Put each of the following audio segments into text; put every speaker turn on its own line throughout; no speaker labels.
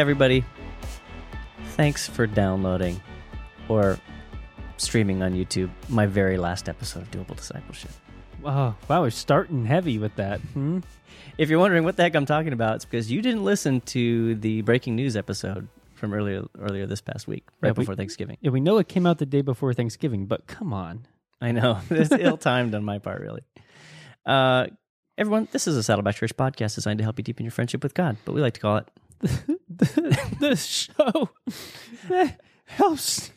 Everybody, thanks for downloading or streaming on YouTube my very last episode of Doable Discipleship.
Oh, wow, we're starting heavy with that. Hmm?
If you're wondering what the heck I'm talking about, it's because you didn't listen to the breaking news episode from earlier earlier this past week, right
Yeah, we-
before Thanksgiving.
Yeah, we know it came out the day before Thanksgiving, but come on.
I know. It's ill timed on my part, really. Uh, everyone, this is a Saddleback Church podcast designed to help you deepen your friendship with God, but we like to call it
the, the show that helps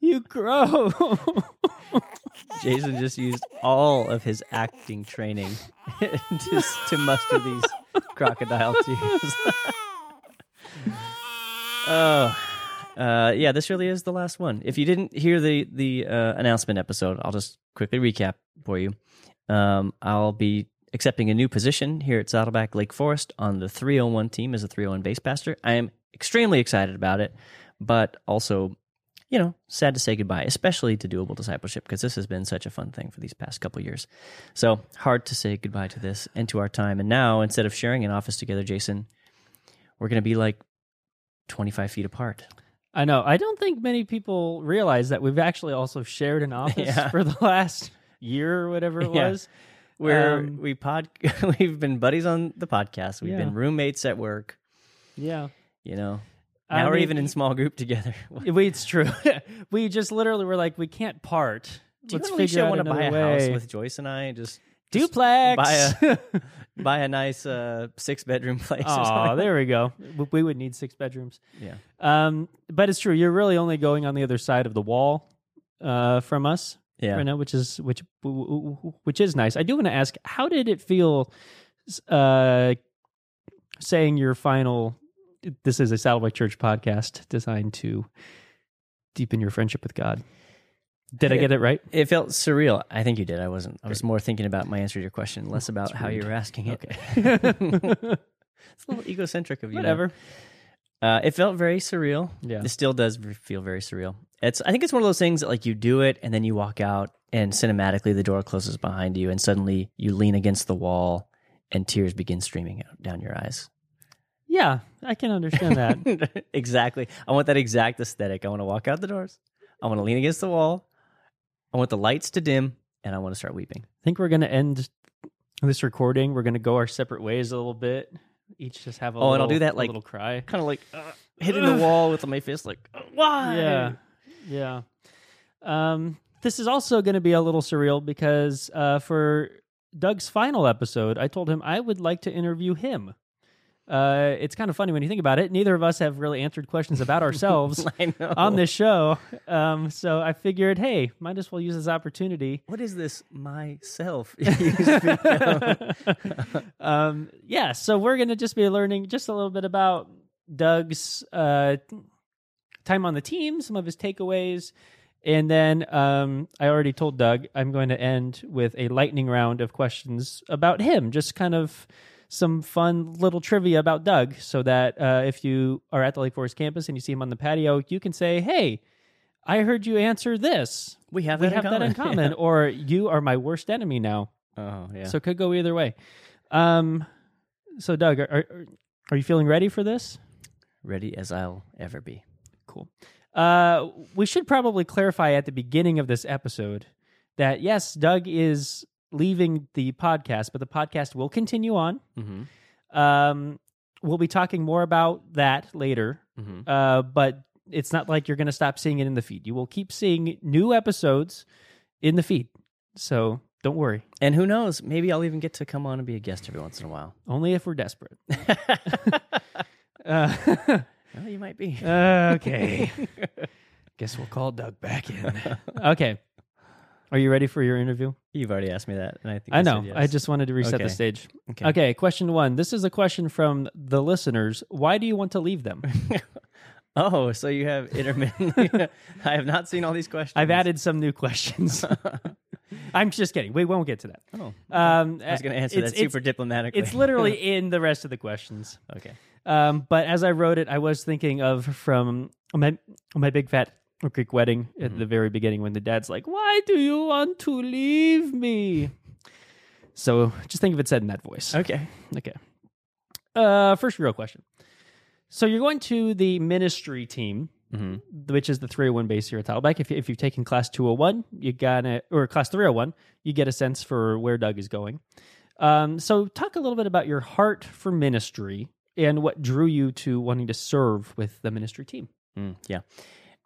you grow.
Jason just used all of his acting training just to muster these crocodile tears. oh, uh, yeah, this really is the last one. If you didn't hear the the uh, announcement episode, I'll just quickly recap for you. Um, I'll be accepting a new position here at Saddleback Lake Forest on the 301 team as a 301 base pastor. I am extremely excited about it, but also you know, sad to say goodbye, especially to doable discipleship, because this has been such a fun thing for these past couple years. So hard to say goodbye to this and to our time. And now, instead of sharing an office together, Jason, we're going to be like 25 feet apart.
I know. I don't think many people realize that we've actually also shared an office
Yeah.
for the last year or whatever it
Yeah.
was.
We're
Um,
we pod we've been buddies on the podcast. We've
Yeah.
been roommates at work.
Yeah.
You know,
I
now we're
mean,
even in small group together.
We, it's true. we just literally were like, we can't part.
you
Let's
and
figure out
want to buy a
another
house with Joyce and I? Just
duplex.
buy a buy a nice uh, six bedroom place.
Oh, there we go. We would need six bedrooms.
yeah.
Um, but it's true. You're really only going on the other side of the wall uh, from us
Yeah.
right now, which is which which is nice. I do want to ask, how did it feel uh, saying your final? This is a Saddleback Church podcast designed to deepen your friendship with God. Did I get it right?
It felt surreal. I think you did. I wasn't. I was more thinking about my answer to your question, less about
That's
how you were asking it.
Okay.
it's a little egocentric of you.
Whatever.
Uh, it felt very surreal.
Yeah.
It still does feel very surreal. It's. I think it's one of those things that like you do it and then you walk out and cinematically the door closes behind you and suddenly you lean against the wall and tears begin streaming out down your eyes.
Yeah, I can understand that.
exactly. I want that exact aesthetic. I want to walk out the doors. I want to lean against the wall. I want the lights to dim and I want to start weeping.
I think we're going to end this recording. We're going to go our separate ways a little bit. Each just have a
Oh, and I'll do that, like-
little cry.
kind of like uh, hitting the wall with my fist, like uh, why?
Yeah, yeah. Um, this is also going to be a little surreal because uh, for Doug's final episode, I told him I would like to interview him. Uh, it's kind of funny when you think about it. Neither of us have really answered questions about ourselves on this show, um, so I figured, hey, might as well use this opportunity
what is this myself? you speak of?
um, yeah, so we're gonna just be learning just a little bit about Doug's uh, time on the team, some of his takeaways, and then um, I already told Doug I'm going to end with a lightning round of questions about him, just kind of some fun little trivia about Doug, so that uh, if you are at the Lake Forest campus and you see him on the patio, you can say, "Hey." I heard you answer this.
we have
We
that
have
in
that in
common.
common, or you are my worst enemy now.
Oh yeah.
So it could go either way. Um, so Doug, are, are are you feeling ready for this?
ready as I'll ever be.
Cool. Uh, we should probably clarify at the beginning of this episode that yes, Doug is leaving the podcast, but the podcast will continue on.
Mm-hmm.
Um, we'll be talking more about that later.
Mm-hmm.
Uh, but it's not like you're going to stop seeing it in the feed. You will keep seeing new episodes in the feed. So don't worry.
And who knows? Maybe I'll even get to come on and be a guest every once in a while.
Only if we're desperate. Uh,
well, you might be.
okay. Guess we'll call Doug back in. okay. Are you ready for your interview?
You've already asked me that, and I think
I know.
said yes.
I just wanted to reset
Okay.
the stage.
okay.
Okay, question one. This is a question from the listeners. Why do you want to leave them?
Oh, so you have intermittently. I have not seen all these questions.
I've added some new questions. I'm just kidding. We won't get to that.
Oh,
Um,
I was going to answer
it's-
that super diplomatically.
It's literally in the rest of the questions.
okay.
Um, but as I wrote it, I was thinking of from my my big fat Greek wedding at
Mhm.
the very beginning when the dad's like, "Why do you want to leave me?" So just think of it said in that voice.
Okay.
Okay. Uh, first real question: So you're going to the ministry team,
hmm
which is the 301 base here at Saddleback. If, if you've taken class 201, you got it, or class 301, you get a sense for where Doug is going. Um, so talk a little bit about your heart for ministry and what drew you to wanting to serve with the ministry team.
Mm, yeah.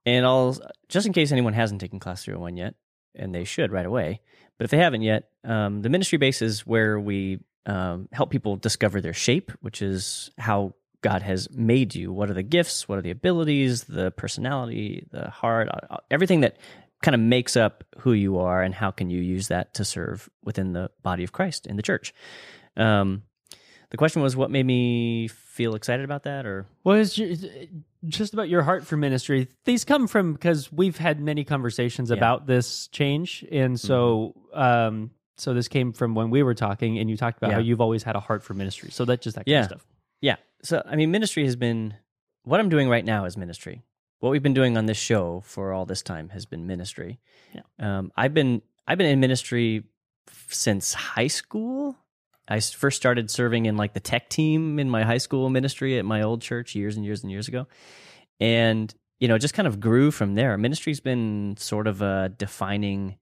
And I'll just in case anyone hasn't taken class 301 yet, and they should right away. But if they haven't yet, um, the ministry base is where we um, help people discover their shape, which is how God has made you. What are the gifts? What are the abilities? The personality, the heart, uh, everything that kind of makes up who you are, and how can you use that to serve within the body of Christ in the church. Um, the question was, what made me feel excited about that, or
Well, it's just about your heart for ministry. These come from because we've had many conversations
Yeah.
about this change, and so um, so this came from when we were talking, and you talked about
Yeah.
how you've always had a heart for ministry. So that's just that kind
Yeah.
of stuff.
Yeah. So, I mean, ministry has been what I'm doing right now is ministry. What we've been doing on this show for all this time has been ministry.
Yeah.
Um, I've been I've been in ministry since high school. I first started serving in like the tech team in my high school ministry at my old church years and years and years ago, and you know, just kind of grew from there. Ministry's been sort of a defining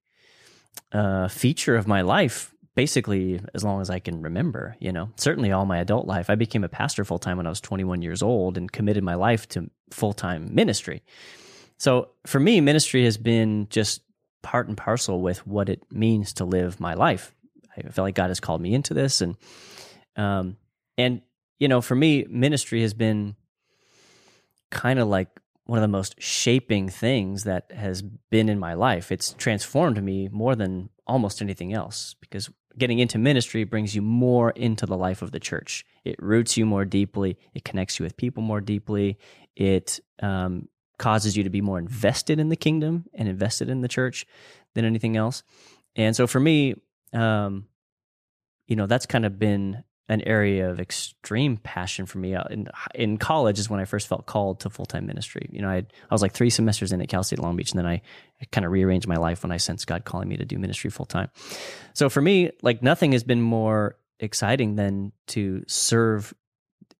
uh, feature of my life basically as long as I can remember, you know, certainly all my adult life. I became a pastor full time when I was 21 years old and committed my life to full time ministry. So for me, ministry has been just part and parcel with what it means to live my life. I feel like God has called me into this and, um, and, you know, for me, ministry has been kind of like one of the most shaping things that has been in my life. It's transformed me more than almost anything else because getting into ministry brings you more into the life of the church. It roots you more deeply. It connects you with people more deeply. It um, causes you to be more invested in the kingdom and invested in the church than anything else. And so for me, um, you know, that's kind of been an area of extreme passion for me. Uh, In in college is when I first felt called to full time ministry. You know, I I was like three semesters in at Cal State Long Beach, and then I, I kind of rearranged my life when I sensed God calling me to do ministry full time. So for me, like nothing has been more exciting than to serve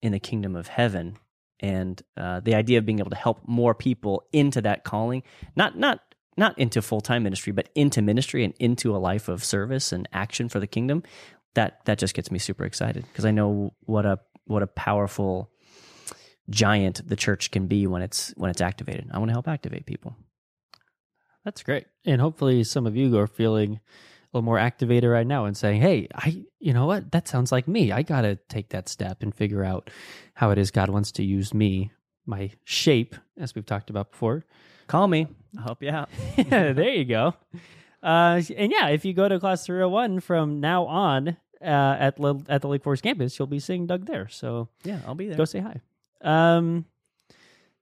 in the kingdom of heaven, and uh, the idea of being able to help more people into that calling, not not not into full time ministry, but into ministry and into a life of service and action for the kingdom that that just gets me super excited because I know what a what a powerful giant the church can be when it's when it's activated. I want to help activate people.
That's great. And hopefully some of you are feeling a little more activated right now and saying, Hey, I you know what? That sounds like me. I gotta take that step and figure out how it is God wants to use me, my shape, as we've talked about before.
Call me. I'll help you out.
there you go. Uh, and yeah, if you go to class 301 from now on uh, at Lil- at the Lake Forest campus, you'll be seeing Doug there. So
Yeah, I'll be there.
go say hi. Um,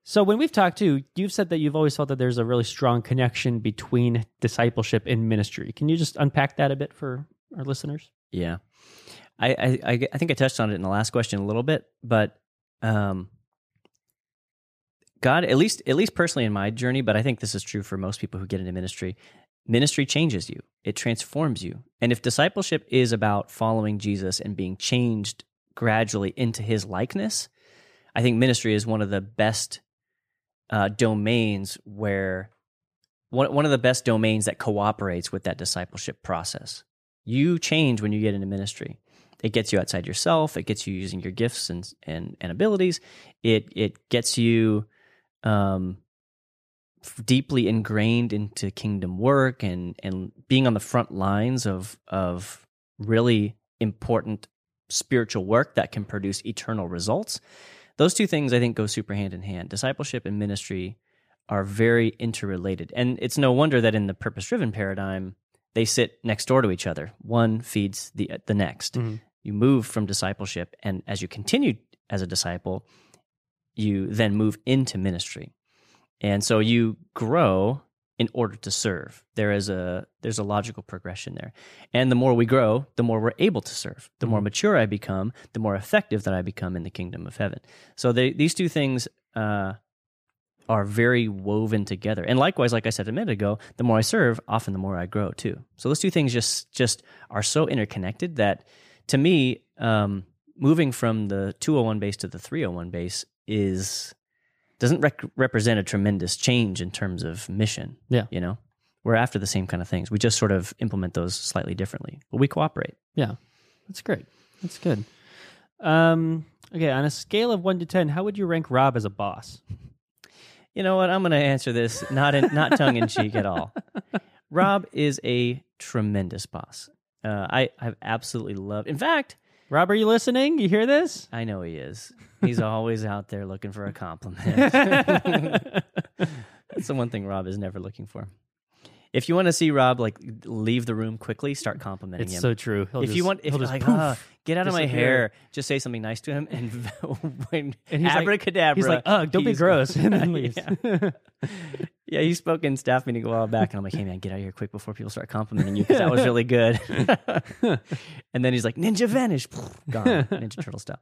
so when we've talked to, you've said that you've always felt that there's a really strong connection between discipleship and ministry. Can you just unpack that a bit for our listeners?
Yeah, I, I I I think I touched on it in the last question a little bit, but um, God, at least at least personally in my journey, but I think this is true for most people who get into ministry. Ministry changes you. It transforms you. And if discipleship is about following Jesus and being changed gradually into his likeness, I think ministry is one of the best uh, domains where one, one of the best domains that cooperates with that discipleship process. You change when you get into ministry. It gets you outside yourself. It gets you using your gifts and and, and abilities. It it gets you um, deeply ingrained into kingdom work and and being on the front lines of of really important spiritual work that can produce eternal results. Those two things I think go super hand in hand. Discipleship and ministry are very interrelated. And it's no wonder that in the purpose driven paradigm, they sit next door to each other. One feeds the the next.
Mhm.
You move from discipleship and as you continue as a disciple, you then move into ministry. And so you grow in order to serve. There is a there's a logical progression there. And the more we grow, the more we're able to serve. The more mature I become, the more effective that I become in the kingdom of heaven. So they, these two things uh, are very woven together. And likewise, like I said a minute ago, the more I serve, often the more I grow too. So those two things just just are so interconnected that to me, um, moving from the 201 base to the 301 base is doesn't rec- represent a tremendous change in terms of mission.
Yeah.
you know, we're after the same kind of things. We just sort of implement those slightly differently, but we cooperate.
Yeah, that's great. That's good. Um, okay, on a scale of one to ten, how would you rank Rob as a boss?
You know what? I'm going to answer this not in, not tongue in cheek at all. Rob is a tremendous boss. Uh, I I've absolutely loved. In fact,
Rob, are you listening? You hear this?
I know he is. He's always out there looking for a compliment. That's the one thing Rob is never looking for. If you want to see Rob like leave the room quickly, start complimenting
It's
him.
so true. He'll
if you want, if
he'll just
like,
poof.
"Ah, get out of my hair, just say something nice to him, and when
And he's like-
abracadabra,
he's like, "Ugh, don't be gross," and then leaves.
yeah. yeah, he spoke in staff meeting a while back, and I'm like, "Hey man, get out of here quick before people start complimenting you because that was really good." and then he's like, "Ninja vanish, gone, Ninja Turtle style."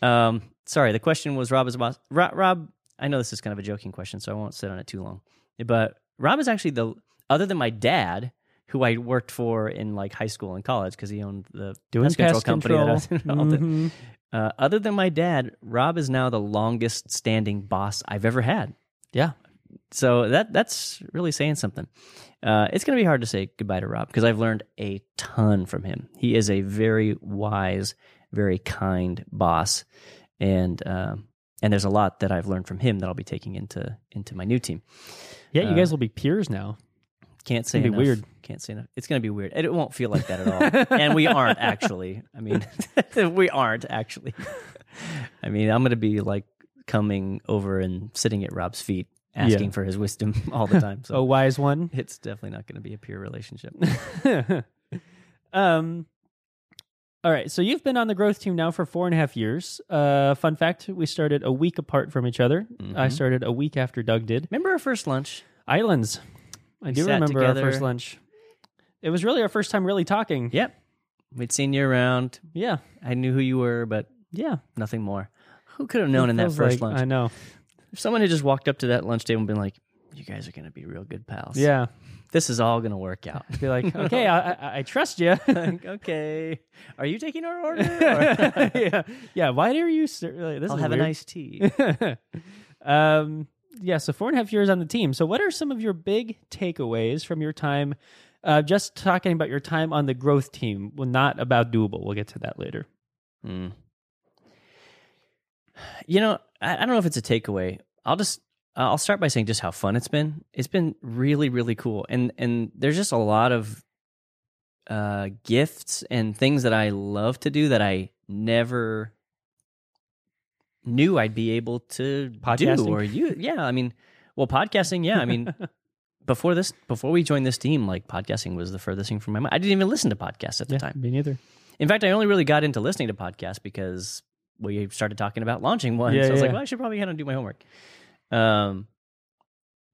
Um, sorry, the question was Rob is a boss. Rob, Rob, I know this is kind of a joking question, so I won't sit on it too long. But Rob is actually the other than my dad, who I worked for in like high school and college because he owned the
Doing
pest control
pest
company that I was
control. Mhm.
Uh, other than my dad, Rob is now the longest standing boss I've ever had.
Yeah.
So that that's really saying something. Uh, it's going to be hard to say goodbye to Rob because I've learned a ton from him. He is a very wise, very kind boss, and um, and there's a lot that I've learned from him that I'll be taking into into my new team.
Yeah, you
Uh,
guys will be peers now.
Can't say
be
enough.
weird.
Can't say enough. It's going to be weird. It won't feel like that at all. and we aren't actually. I mean, we aren't actually. I mean, I'm going to be like coming over and sitting at Rob's feet, asking
Yeah.
for his wisdom all the time. So
A wise one.
it's definitely not going to be a peer relationship.
um all right so you've been on the growth team now for four and a half years uh fun fact we started a week apart from each other i
Mhm.
started a week after doug did
Remember our first lunch?
islands i do
sat
remember
together.
our first lunch it was really our first time really talking
Yep. We'd seen you around.
yeah
I knew who you were, but
yeah
nothing more. Who could have known in that
Feels
first
like-
lunch?
i know
If someone had just walked up to that lunch table and been like, "You guys are going to be real good pals.
yeah
this is all going to work out."
be like okay I, I, I trust you
Like, okay, are you taking our order? Or-
yeah yeah why do you ser- like, this
I'll
is
have
weird.
a nice tea.
um, yeah, so four and a half years on the team. So, what are some of your big takeaways from your time? Uh, just talking about your time on the growth team, well, not about doable. We'll get to that later.
Mm. You know, I, I don't know if it's a takeaway. I'll just I'll start by saying just how fun it's been. It's been really really cool, and and there's just a lot of uh, gifts and things that I love to do that I never knew I'd be able to do or you. Yeah, I mean, well, podcasting. Yeah, I mean. Before this, before we joined this team, like podcasting was the furthest thing from my mind. I didn't even listen to podcasts at the time.
me neither.
In fact, I only really got into listening to podcasts because we started talking about launching one.
Yeah,
so I was like,
yeah.
well, I should probably kind of do my homework. Um,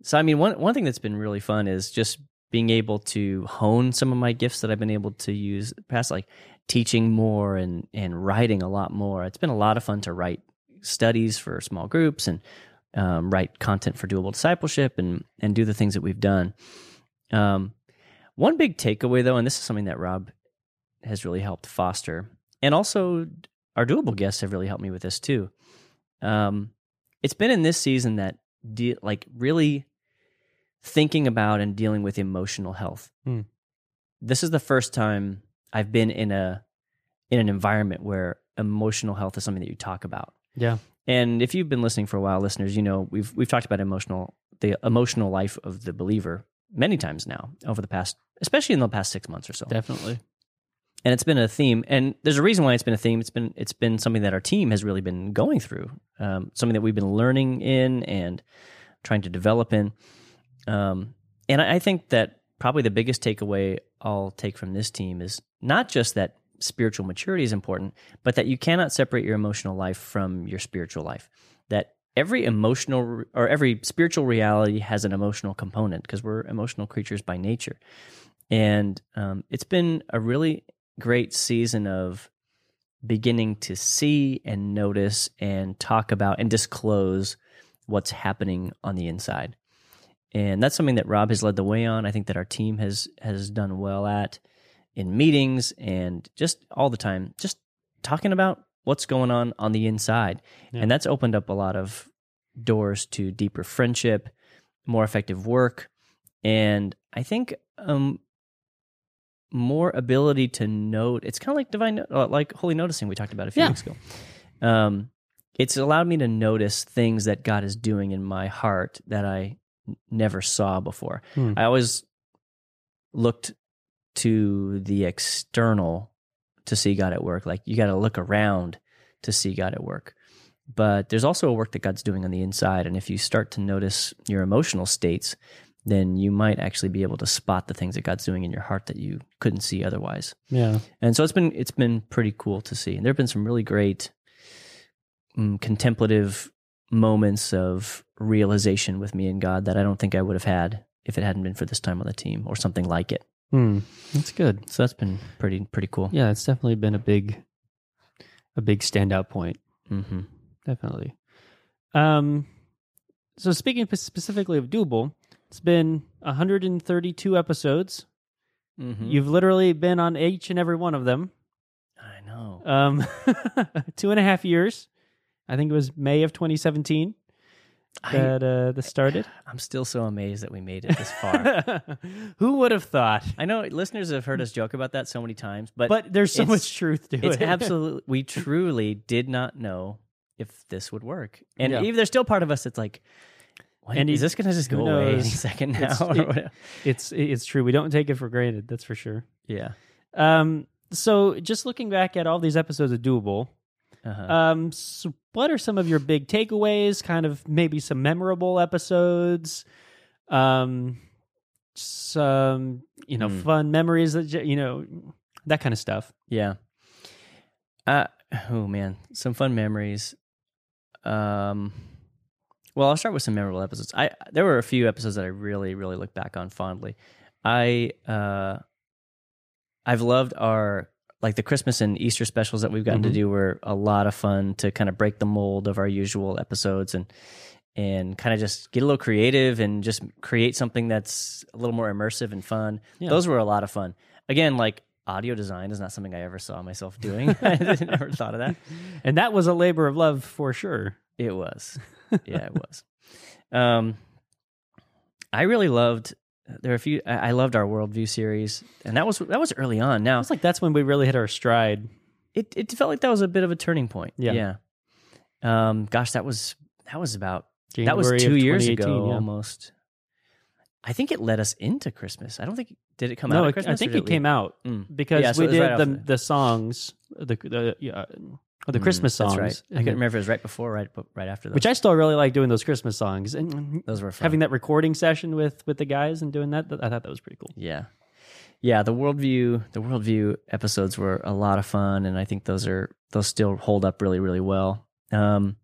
so I mean, one one thing that's been really fun is just being able to hone some of my gifts that I've been able to use past, like teaching more and and writing a lot more. It's been a lot of fun to write studies for small groups and um, write content for doable discipleship and and do the things that we've done. Um, one big takeaway though, and this is something that Rob has really helped foster, and also our doable guests have really helped me with this too. Um, it's been in this season that de- like really thinking about and dealing with emotional health.
Hmm.
This is the first time I've been in a in an environment where emotional health is something that you talk about.
Yeah.
And if you've been listening for a while, listeners, you know we've we've talked about emotional the emotional life of the believer many times now over the past, especially in the past six months or so.
Definitely.
And it's been a theme, and there's a reason why it's been a theme. It's been it's been something that our team has really been going through, um, something that we've been learning in and trying to develop in. Um, and I, I think that probably the biggest takeaway I'll take from this team is not just that spiritual maturity is important, but that you cannot separate your emotional life from your spiritual life. That every emotional or every spiritual reality has an emotional component because we're emotional creatures by nature. And um, it's been a really great season of beginning to see and notice and talk about and disclose what's happening on the inside. And that's something that Rob has led the way on. I think that our team has has done well at in meetings and just all the time, just talking about what's going on on the inside,
Yeah.
and that's opened up a lot of doors to deeper friendship, more effective work, and I think um, more ability to note. It's kind of like divine, uh, like holy noticing we talked about a few
Yeah.
weeks ago. Um, it's allowed me to notice things that God is doing in my heart that I never saw before.
Hmm.
I always looked to the external to see God at work. Like you got to look around to see God at work. But there's also a work that God's doing on the inside. And if you start to notice your emotional states, then you might actually be able to spot the things that God's doing in your heart that you couldn't see otherwise.
Yeah.
And so it's been it's been pretty cool to see. And there have been some really great um, contemplative moments of realization with me and God that I don't think I would have had if it hadn't been for this time on the team or something like it.
Hmm. That's good.
So that's been pretty pretty cool.
Yeah, it's definitely been a big, a big standout point.
Mm-hmm.
Definitely. Um, so speaking specifically of Doable, it's been 132 episodes.
Mm-hmm.
You've literally been on each and every one of them.
I know.
Um, two and a half years. I think it was May of 2017
I,
that uh, this started.
I'm still so amazed that we made it this far.
Who would have thought?
I know listeners have heard us joke about that so many times, but,
But there's so much truth to
it's
it.
It's absolutely we truly did not know if this would work. And
Yeah.
even there's still part of us that's like
And
is this going to just go away any second now?
It's-
or
it- it's it's true. We don't take it for granted. That's for sure.
yeah.
Um, so just looking back at all these episodes of Doable,
Uh-huh.
um, so what are some of your big takeaways? Kind of maybe some memorable episodes, um, some you know
Hmm.
fun memories that you know that kind of stuff.
Yeah. Uh oh man, some fun memories. Um well, I'll start with some memorable episodes. I there were a few episodes that I really really look back on fondly. I uh I've loved our like the Christmas and Easter specials that we've gotten to
Mhm.
do were a lot of fun to kind of break the mold of our usual episodes and and kind of just get a little creative and just create something that's a little more immersive and fun.
Yeah.
Those were a lot of fun. Again, like audio design is not something I ever saw myself doing. I never thought of that.
And that was a labor of love for sure.
It was. Yeah, it was. Um, I really loved. There are a few. I I loved our worldview series, and that was that was early on. Now
It's like that's when we really hit our stride.
it it felt like that was a bit of a turning point.
Yeah.
Yeah. Um. Gosh, that was that was about that was two years ago
yeah.
almost. I think it led us into Christmas. I don't think did it come
no,
out. Christmas
I think it came out
Mm.
because
Yeah, so
we did
right
the the songs, the the the
Mm,
Christmas songs,
That's right. I couldn't remember if it was right before, or right, right after. Those.
which I still really like doing those Christmas songs and
those were fun.
having that recording session with with the guys and doing that. I thought that was pretty cool.
Yeah. Yeah, the worldview the worldview episodes were a lot of fun and I think those are those still hold up really, really well. Um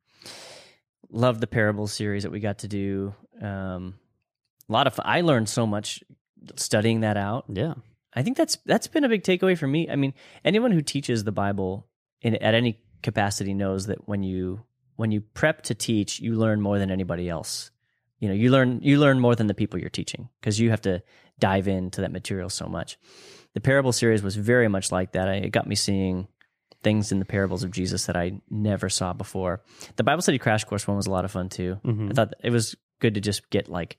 love the parable series that we got to do. Um a lot of I learned so much studying that out.
Yeah,
I think that's that's been a big takeaway for me. I mean, anyone who teaches the Bible in at any capacity knows that when you when you prep to teach, you learn more than anybody else. You know, you learn you learn more than the people you're teaching because you have to dive into that material so much. The parable series was very much like that. I, it got me seeing things in the parables of Jesus that I never saw before. The Bible study crash course one was a lot of fun too.
Mhm.
I thought it was good to just get like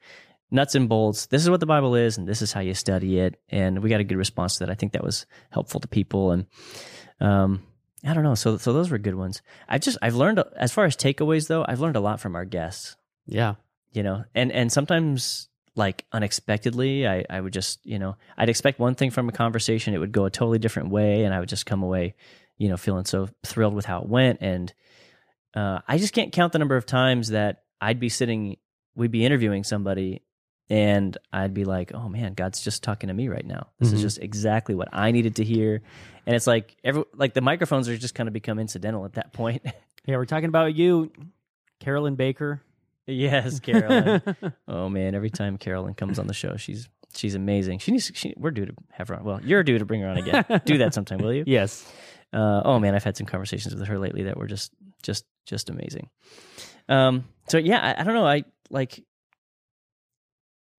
nuts and bolts. This is what the Bible is, and this is how you study it. And we got a good response to that. I think that was helpful to people. And um, I don't know. So so those were good ones. I've just I've learned as far as takeaways though. I've learned a lot from our guests.
yeah,
You know, and and sometimes like unexpectedly, I I would just you know I'd expect one thing from a conversation, it would go a totally different way, and I would just come away, you know, feeling so thrilled with how it went. And uh, I just can't count the number of times that I'd be sitting, we'd be interviewing somebody, and I'd be like, "Oh man, God's just talking to me right now. This
Mhm.
is just exactly what I needed to hear." And it's like every like the microphones are just kind of become incidental at that point.
yeah. We're talking about you, Carolyn Baker.
yes, Carolyn. oh man, every time Carolyn comes on the show, she's she's amazing. She needs. She, we're due to have her on. Well, you're due to bring her on again. Do that sometime, will you?
yes.
Uh, oh man, I've had some conversations with her lately that were just just just amazing. Um, so yeah, I, I don't know. I like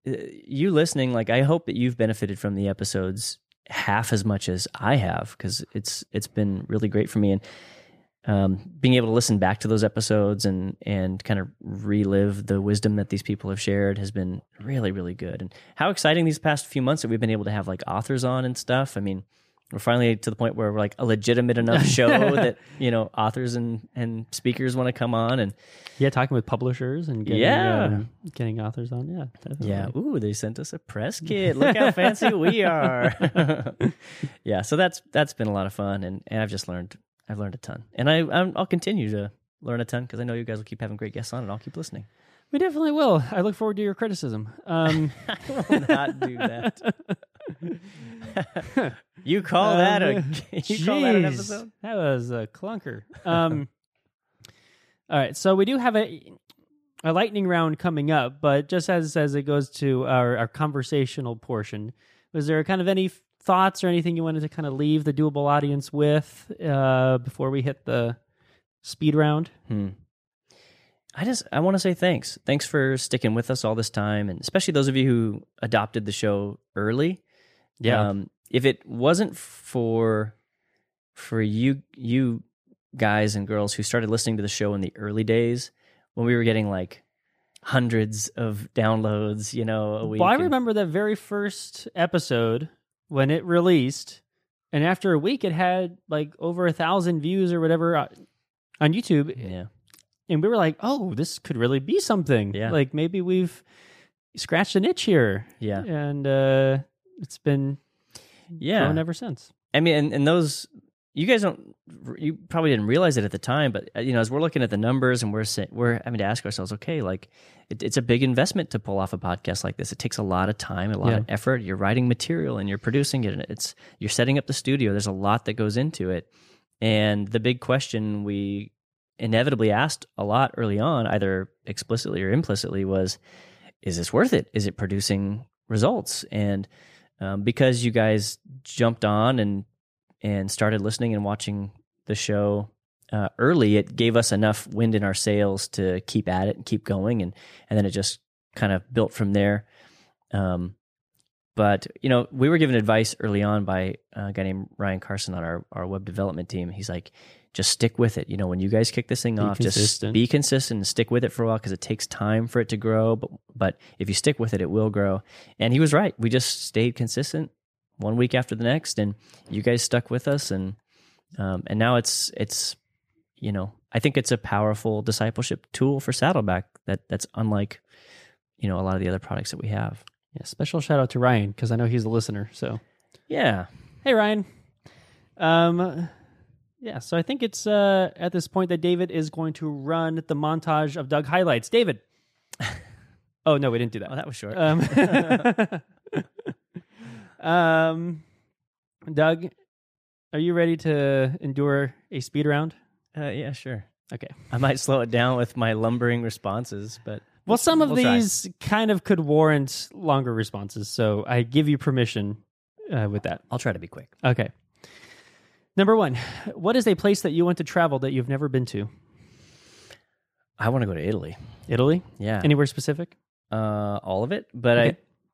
you listening. Like, I hope that you've benefited from the episodes half as much as I have because it's it's been really great for me. And um, being able to listen back to those episodes and and kind of relive the wisdom that these people have shared has been really really good. And how exciting these past few months that we've been able to have like authors on and stuff. I mean, we're finally to the point where we're like a legitimate enough show that you know authors and and speakers want to come on and
Yeah, talking with publishers and getting,
Yeah.
um, getting authors on. Yeah, definitely.
yeah ooh they sent us a press kit look how fancy we are yeah so that's that's been a lot of fun and, and i've just learned i've learned a ton and i I'm, i'll continue to learn a ton because i know you guys will keep having great guests on and i'll keep listening
we definitely will. I look forward to your criticism. Um,
i will not do that you call that a
um,
you call that an episode
That was a clunker. Um, all right, so we do have a a lightning round coming up, but just as as it goes to our, our conversational portion, was there kind of any thoughts or anything you wanted to kind of leave the doable audience with uh, before we hit the speed round?
Hmm. I just I want to say thanks. Thanks for sticking with us all this time, and especially those of you who adopted the show early. Um, if it wasn't for for you you guys and girls who started listening to the show in the early days when we were getting like hundreds of downloads, you know, a week.
Well, I remember that very first episode when it released, and after a week, it had like over a thousand views or whatever uh, on YouTube.
Yeah.
and we were like, "Oh, this could really be something.
Yeah.
Like maybe we've scratched an itch here."
Yeah.
and uh, it's been
Yeah.
ever since.
I mean, and, and those you guys don't you probably didn't realize it at the time, but uh, you know, as we're looking at the numbers and we're we're having to ask ourselves, okay, like it, it's a big investment to pull off a podcast like this. It takes a lot of time, a lot
Yeah.
of effort. You're writing material and you're producing it, and it's you're setting up the studio. There's a lot that goes into it, and the big question we inevitably asked a lot early on, either explicitly or implicitly, was, is this worth it? Is it producing results? And um, because you guys jumped on and and started listening and watching the show uh, early, it gave us enough wind in our sails to keep at it and keep going, and and then it just kind of built from there. Um, but you know, we were given advice early on by a guy named Ryan Carson on our our web development team. He's like, just stick with it. You know, when you guys kick this thing
Be
off, just be consistent and stick with it for a while because it takes time for it to grow. But but if you stick with it, it will grow. And he was right. We just stayed consistent one week after the next, and you guys stuck with us, and um, and now it's it's you know I think it's a powerful discipleship tool for Saddleback that that's unlike you know a lot of the other products that we have.
Yeah, special shout out to Ryan because I know he's a listener. So
Yeah,
hey, Ryan. Um, yeah. So I think it's uh, at this point that David is going to run the montage of Doug highlights. David. oh no, we didn't do that.
oh, that was short.
Um, um, Doug, are you ready to endure a speed round?
Uh, yeah, sure.
Okay.
I might slow it down with my lumbering responses, but
Well, some of
We'll try.
these kind of could warrant longer responses, so I give you permission uh, with that.
I'll try to be quick.
Okay. Number one, what is a place that you want to travel that you've never been to?
I want to go to Italy.
Italy?
Yeah,
Anywhere specific?
uh, all of it. But
Okay.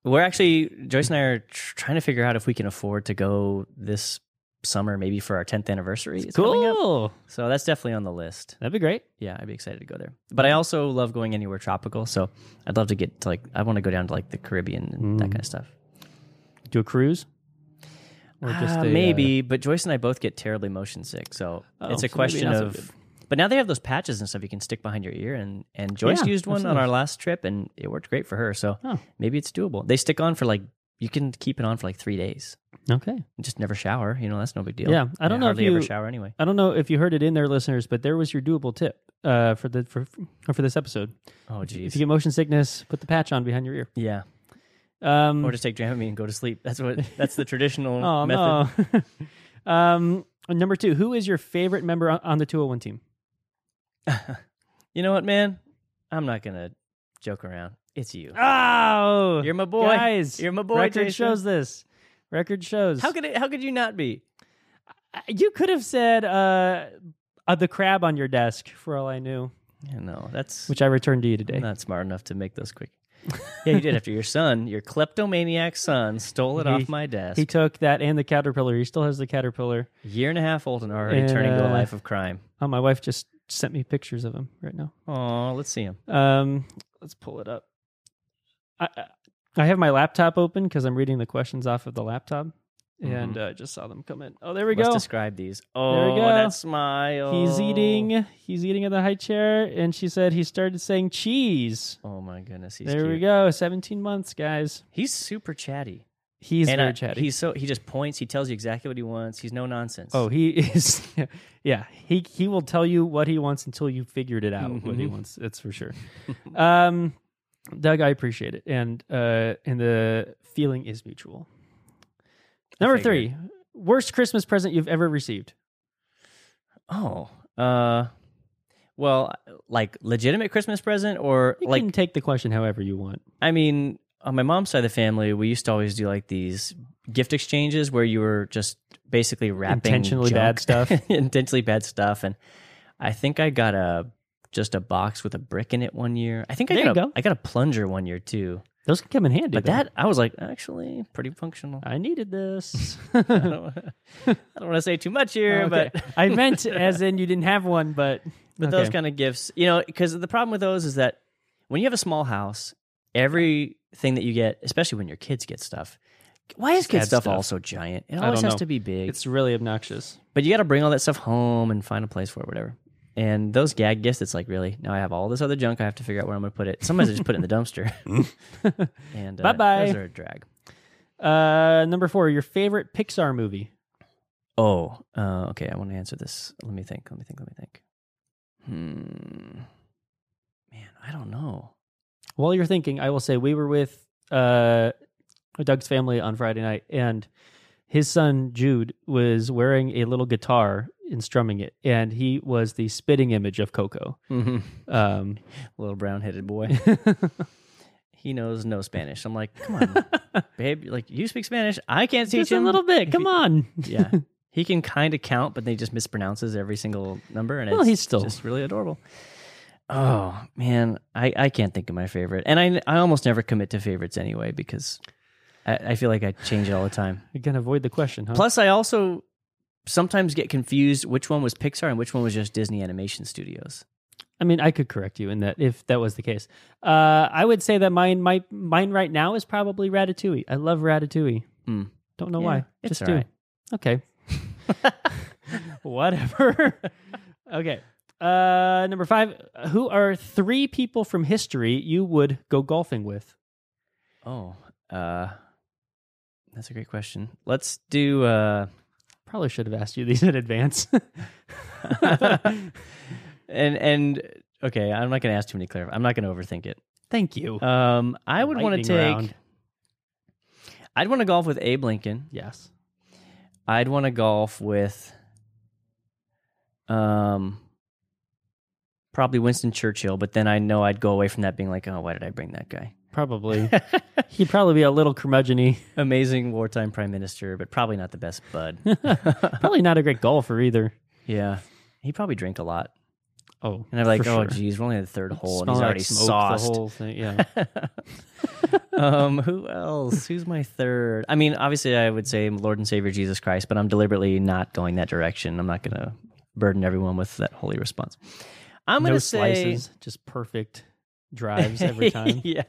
I, we're actually Joyce and I are tr- trying to figure out if we can afford to go this summer, maybe for our 10th anniversary. It's coming up.
Cool.
So that's definitely on the list.
That'd be great.
Yeah, I'd be excited to go there. But I also love going anywhere tropical. So I'd love to get to like I want to go down to like the Caribbean and that
Mm.
kind of stuff.
Do a cruise? Or
Uh,
a, uh,
maybe, but Joyce and I both get terribly motion sick, so
Oh,
it's a
so
question
so
of. but now they have those patches and stuff you can stick behind your ear, and and Joyce
Yeah,
used one on our last trip, and it worked great for her. So
Oh.
maybe it's doable. They stick on for like you can keep it on for like three days.
Okay.
Just never shower. You know that's no big deal.
Yeah, I don't know if
hardly ever
you-
shower anyway.
I don't know if you heard it in there, listeners, but there was your doable tip uh, for the for for this episode.
Oh geez.
If you get motion sickness, put the patch on behind your ear.
Yeah,
Um,
or just take Dramamine and go to sleep. That's what. That's the traditional
oh
method.
no. um, number two, who is your favorite member on, the 201 team?
you know what, man? I'm not gonna joke around. It's you.
Oh,
You're my boy.
guys.
You're my boy.
Record
Jason.
shows this. Record shows.
How could it? How could you not be?
you could have said uh, uh, the crab on your desk for all I knew,
Yeah, no, that's
which I returned to you today.
I'm not smart enough to make those quick. Yeah, you did. After your son, your kleptomaniac son, stole it
He-
off my desk.
He took that and the caterpillar. He still has the caterpillar.
Year and a half old and already turning to a
Uh,
life of crime.
Oh, my wife just sent me pictures of him right now.
Oh, let's see him.
Um, let's pull it up. I- I have my laptop open because I'm reading the questions off of the laptop, and uh, I just saw them come in. Oh, there we
Let's
go.
describe these. Oh,
There we go.
that smile.
He's eating. He's eating in the high chair, and she said he started saying cheese.
Oh my goodness, he's
there we go. 17 months, guys.
He's super chatty.
He's
and
very
I-
chatty.
He's so he just points. He tells you exactly what he wants. He's no nonsense.
Oh, he is. Yeah, he he will tell you what he wants until you figured it out. What he
Mhm.
wants, that's for sure. um, Doug, I appreciate it, and uh, and the feeling is mutual. Number three, worst Christmas present you've ever received.
oh. Uh. Well, like legitimate Christmas present, or
You
like
can take the question however you want.
I mean, on my mom's side of the family, we used to always do like these gift exchanges where you were just basically wrapping
Intentionally
junk-
bad stuff?
intentionally bad stuff, and I think I got a just a box with a brick in it one year. I think I
There
got
you
a,
go.
I got a plunger one year too.
Those can come in handy.
But
though.
that I was like actually pretty functional.
I needed this.
I don't, don't want to say too much here, oh,
Okay.
but
I meant as in you didn't have one, but
but
okay.
those kind of gifts, you know, because the problem with those is that when you have a small house, everything that you get, especially when your kids get stuff, why is
Just
kid stuff,
stuff.
also giant? It always has
know.
to be big.
it's really obnoxious.
but you got to bring all that stuff home and find a place for it, whatever. And those gag gifts, it's like really now I have all this other junk. I have to figure out where I'm going to put it. Sometimes I just put it in the dumpster. and uh,
Bye-bye.
Those are a drag.
Uh, number four, your favorite Pixar movie.
Oh, uh, okay. I want to answer this. Let me think. Let me think. Let me think. Hmm. Man, I don't know.
While you're thinking, I will say we were with uh, Doug's family on Friday night, and his son Jude was wearing a little guitar and strumming it, and he was the spitting image of Coco. Um,
Little brown headed boy. he knows no Spanish. I'm like, come on, babe. Like, you speak Spanish. I can't teach
just a little bit. Come on.
yeah. He can kind of count, but they just mispronounces every single number, and
Well,
it's
he's still-
just really adorable. Oh man, I, I can't think of my favorite, and I I almost never commit to favorites anyway because I, I feel like I change it all the time.
You can avoid the question, huh?
Plus, I also sometimes get confused which one was Pixar and which one was just Disney Animation Studios.
I mean, I could correct you in that if that was the case. Uh, I would say that mine, my mine right now is probably Ratatouille. I love Ratatouille.
Hmm.
Don't know
Yeah,
why. Just do.
alright.
Okay. Whatever. okay. Uh, number five. Who are three people from history you would go golfing with?
Oh, uh, that's a great question. Let's do.
Probably should have asked you these in advance.
and and okay, I'm not going to ask too many clear. I'm not going to overthink it.
Thank you.
Um, I would want to take.
round.
I'd want to golf with Abe Lincoln.
yes.
I'd want to golf with. Um. Probably Winston Churchill, but then I know I'd go away from that being like, oh, why did I bring that guy?
Probably. He'd probably be a little curmudgeon
Amazing wartime prime minister, but probably not the best bud.
Probably not a great golfer either.
yeah, he probably drank a lot.
Oh,
And I'm like, oh,
sure.
geez, we're only at the third hole, and he's already sauced.
The whole thing. Yeah.
um, who else? Who's my third? I mean, obviously, I would say Lord and Savior Jesus Christ, but I'm deliberately not going that direction. I'm not going to burden everyone with that holy response. I'm going to say,
slices, just perfect drives every time.
yeah.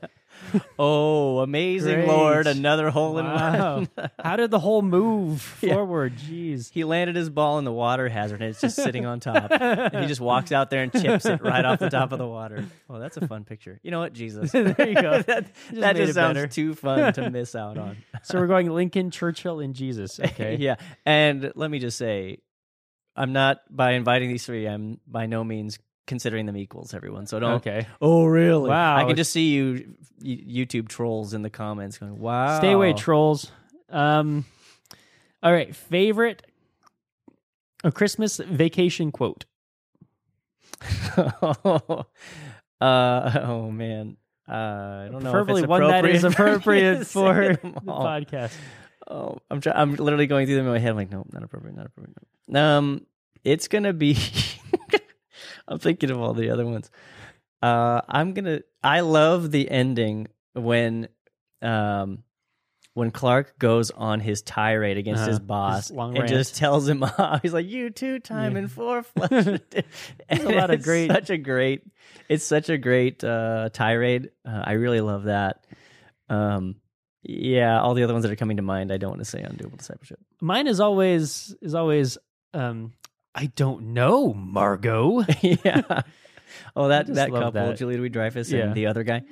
Oh, amazing
Great.
Lord! Another hole in
Wow.
one.
How did the hole move
Yeah.
forward? Jeez.
he landed his ball in the water hazard, and it's just sitting on top. and he just walks out there and chips it right off the top of the water. Oh, that's a fun picture. You know what, Jesus?
There you go.
that
Just
that just sounds
better.
too fun to miss out on.
So we're going Lincoln, Churchill, and Jesus. Okay.
yeah. And let me just say, I'm not by inviting these three. I'm by no means considering them equals, everyone. So don't.
Okay.
Oh, really?
Wow.
I can just see you, you YouTube trolls in the comments going, "Wow."
Stay away, trolls. Um. All right. Favorite a Christmas vacation quote.
uh, oh man. Uh, I don't know. if
Preferably
it's
one that is
appropriate
appropriate
to
for
say
the
them all.
podcast.
Oh, I'm try- I'm literally going through them in my head. I'm like, nope, not appropriate, not appropriate. No. Um, it's gonna be. I'm thinking of all the other ones. Uh, I'm gonna. I love the ending when um when Clark goes on his tirade against
Uh-huh.
his
His
boss
long
and
rant.
just tells him off. He's like, "You two time
Yeah.
and four flush."
A lot of
It's
great-
such a great. It's such a great uh, tirade. Uh, I really love that. Um, yeah, all the other ones that are coming to mind, I don't want to say on Doable Discipleship.
Mine is always is always um I don't know, Margot.
yeah. Oh, that that couple,
that.
Julie Louis Dreyfus
Yeah.
and the other guy.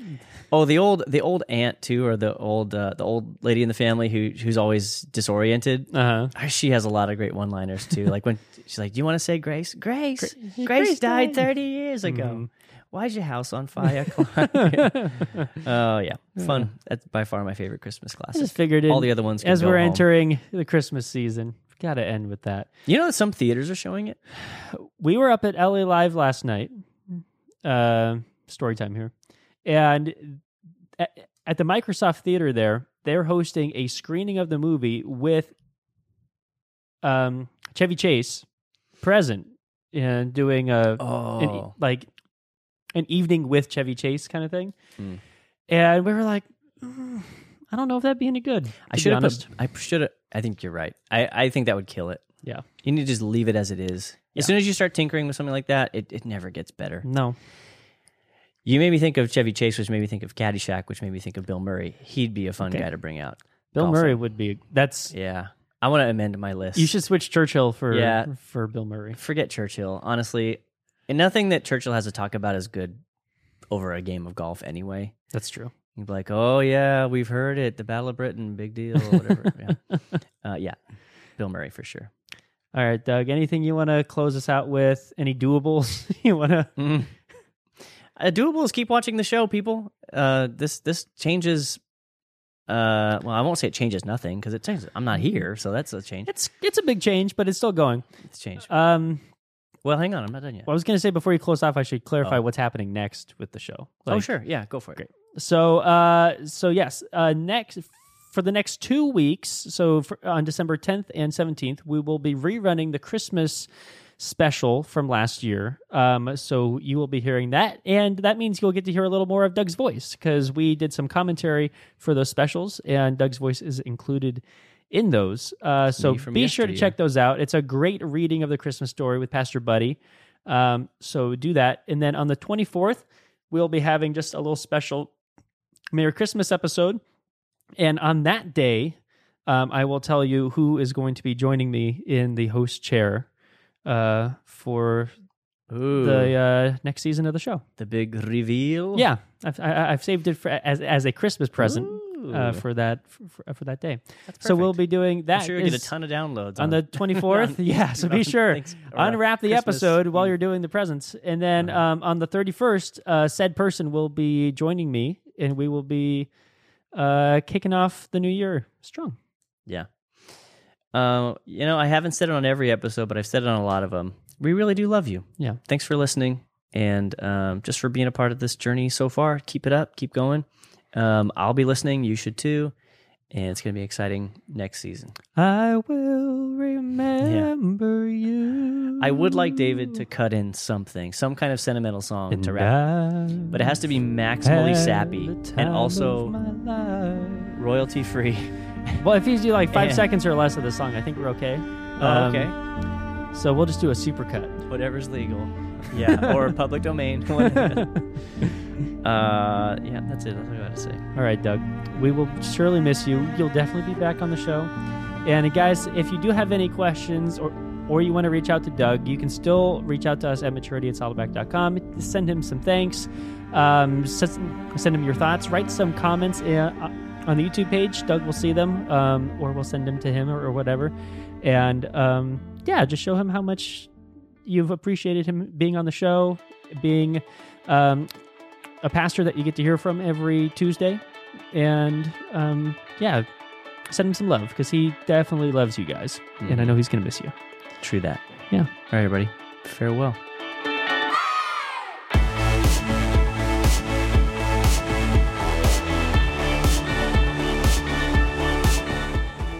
Oh, the old the old aunt too, or the old uh, the old lady in the family who who's always disoriented.
Uh-huh.
Uh, She has a lot of great one liners too. like when she's like, "Do you want to say Grace? Grace, Grace,
Grace
died
died."
thirty years ago.
Mhm.
Why's your house on fire?" Oh yeah, fun. That's by far my favorite Christmas
I just figured
All the other ones. Can
as we're
home.
entering the Christmas season, got to end with that.
you know that some theaters are showing it.
we were up at LA Live last night. Uh, story time here, and at, at the Microsoft Theater there, they're hosting a screening of the movie with um, Chevy Chase present and doing a
Oh,
an, like an evening with Chevy Chase kind of thing.
Hmm.
And we were like, "Mm, I don't know if that'd be any good.
I should have. I should have. I think you're right. I I think that would kill it.
Yeah.
You need to just leave it as it is.
Yeah.
As soon as you start tinkering with something like that, it, it never gets better.
No.
You made me think of Chevy Chase, which made me think of Caddyshack, which made me think of Bill Murray. He'd be a fun
Okay.
guy to bring out.
Bill
Also.
Murray would be. That's
Yeah. I want to amend my list.
you should switch Churchill for
Yeah.
for Bill Murray.
forget Churchill. Honestly, and nothing that Churchill has to talk about is good over a game of golf anyway.
That's true.
You'd be like, oh, yeah, we've heard it. The Battle of Britain, big deal, whatever. yeah. Uh, yeah. Bill Murray for sure.
All right, Doug. Anything you want to close us out with? Any doables you want to?
Mm. Uh, doable is keep watching the show, people. Uh, this this changes. Uh, well, I won't say it changes nothing because it changes. I'm not here, so that's a change.
It's it's a big change, but it's still going.
It's changed.
Um,
Well, hang on, I'm not done yet.
well, I was going to say before you close off, I should clarify
Oh.
what's happening next with the show.
oh, sure, yeah, go for it.
Great. So, uh, so yes, uh, next for the next two weeks, so for, on December 10th and 17th, we will be rerunning the Christmas special from last year. Um, so you will be hearing that, and that means you'll get to hear a little more of Doug's voice because we did some commentary for those specials, and Doug's voice is included in those. Uh, so be sure to check those out. It's a great reading of the Christmas story with Pastor Buddy. Um, so do that, and then on the 24th, we'll be having just a little special Merry Christmas episode. And on that day, um, I will tell you who is going to be joining me in the host chair uh, for
Ooh,
the uh, next season of the show.
the big reveal.
Yeah, I've, I, I've saved it for, as as a Christmas present uh, for that for, for that day. So we'll be doing that.
I'm sure you'll get a ton of downloads
on the 24th.
on-
yeah, so be sure
Thanks- uh,
unwrap the
Christmas
episode while you're doing the presents, and then um, on the 31st, uh, said person will be joining me, and we will be uh, kicking off the new year strong.
Yeah. Uh, you know, I haven't said it on every episode, but I've said it on a lot of them. We really do love you.
Yeah.
Thanks for listening and um, just for being a part of this journey so far. Keep it up. Keep going. Um, I'll be listening. You should too. And it's going to be exciting next season.
I will remember you.
I would like David to cut in something, some kind of sentimental song
And
to wrap. But it has to be maximally sappy and also
of my life.
royalty free.
Well, if you do like five
And-
seconds or less of the song, I think we're okay.
Oh,
Um,
okay.
So we'll just do a super cut.
Whatever's legal. Yeah. or public domain. Uh, yeah, that's it. That's what I got to say.
All right, Doug. We will surely miss you. You'll definitely be back on the show. And guys, if you do have any questions or or you want to reach out to Doug, you can still reach out to us at maturity at saddleback.com. Send him some thanks. Um, send, him your thoughts. Write some comments uh, on the YouTube page. Doug will see them, um, or we'll send them to him or, or whatever. And um, yeah, just show him how much you've appreciated him being on the show, being um, a pastor that you get to hear from every Tuesday. And um, yeah, send him some love because he definitely loves you guys. And I know he's going to miss you.
True that.
Yeah.
All right, everybody. Farewell.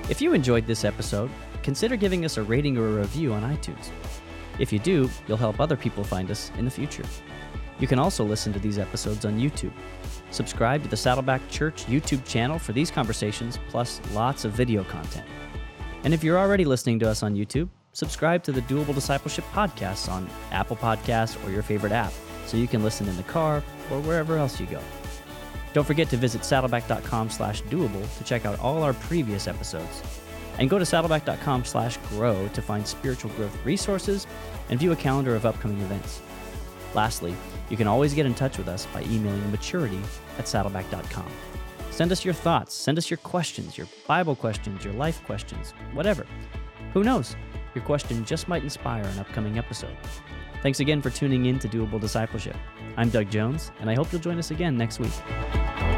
If you enjoyed this episode, consider giving us a rating or a review on iTunes. If you do, you'll help other people find us in the future. You can also listen to these episodes on YouTube. Subscribe to the Saddleback Church YouTube channel for these conversations, plus lots of video content. And if you're already listening to us on YouTube, subscribe to the Doable Discipleship podcasts on Apple Podcasts or your favorite app so you can listen in the car or wherever else you go. Don't forget to visit saddleback.com slash doable to check out all our previous episodes. And go to saddleback.com slash grow to find spiritual growth resources and view a calendar of upcoming events. Lastly, you can always get in touch with us by emailing maturity at saddleback.com. Send us your thoughts, send us your questions, your Bible questions, your life questions, whatever. Who knows? Your question just might inspire an upcoming episode. Thanks again for tuning in to Doable Discipleship. I'm Doug Jones, and I hope you'll join us again next week.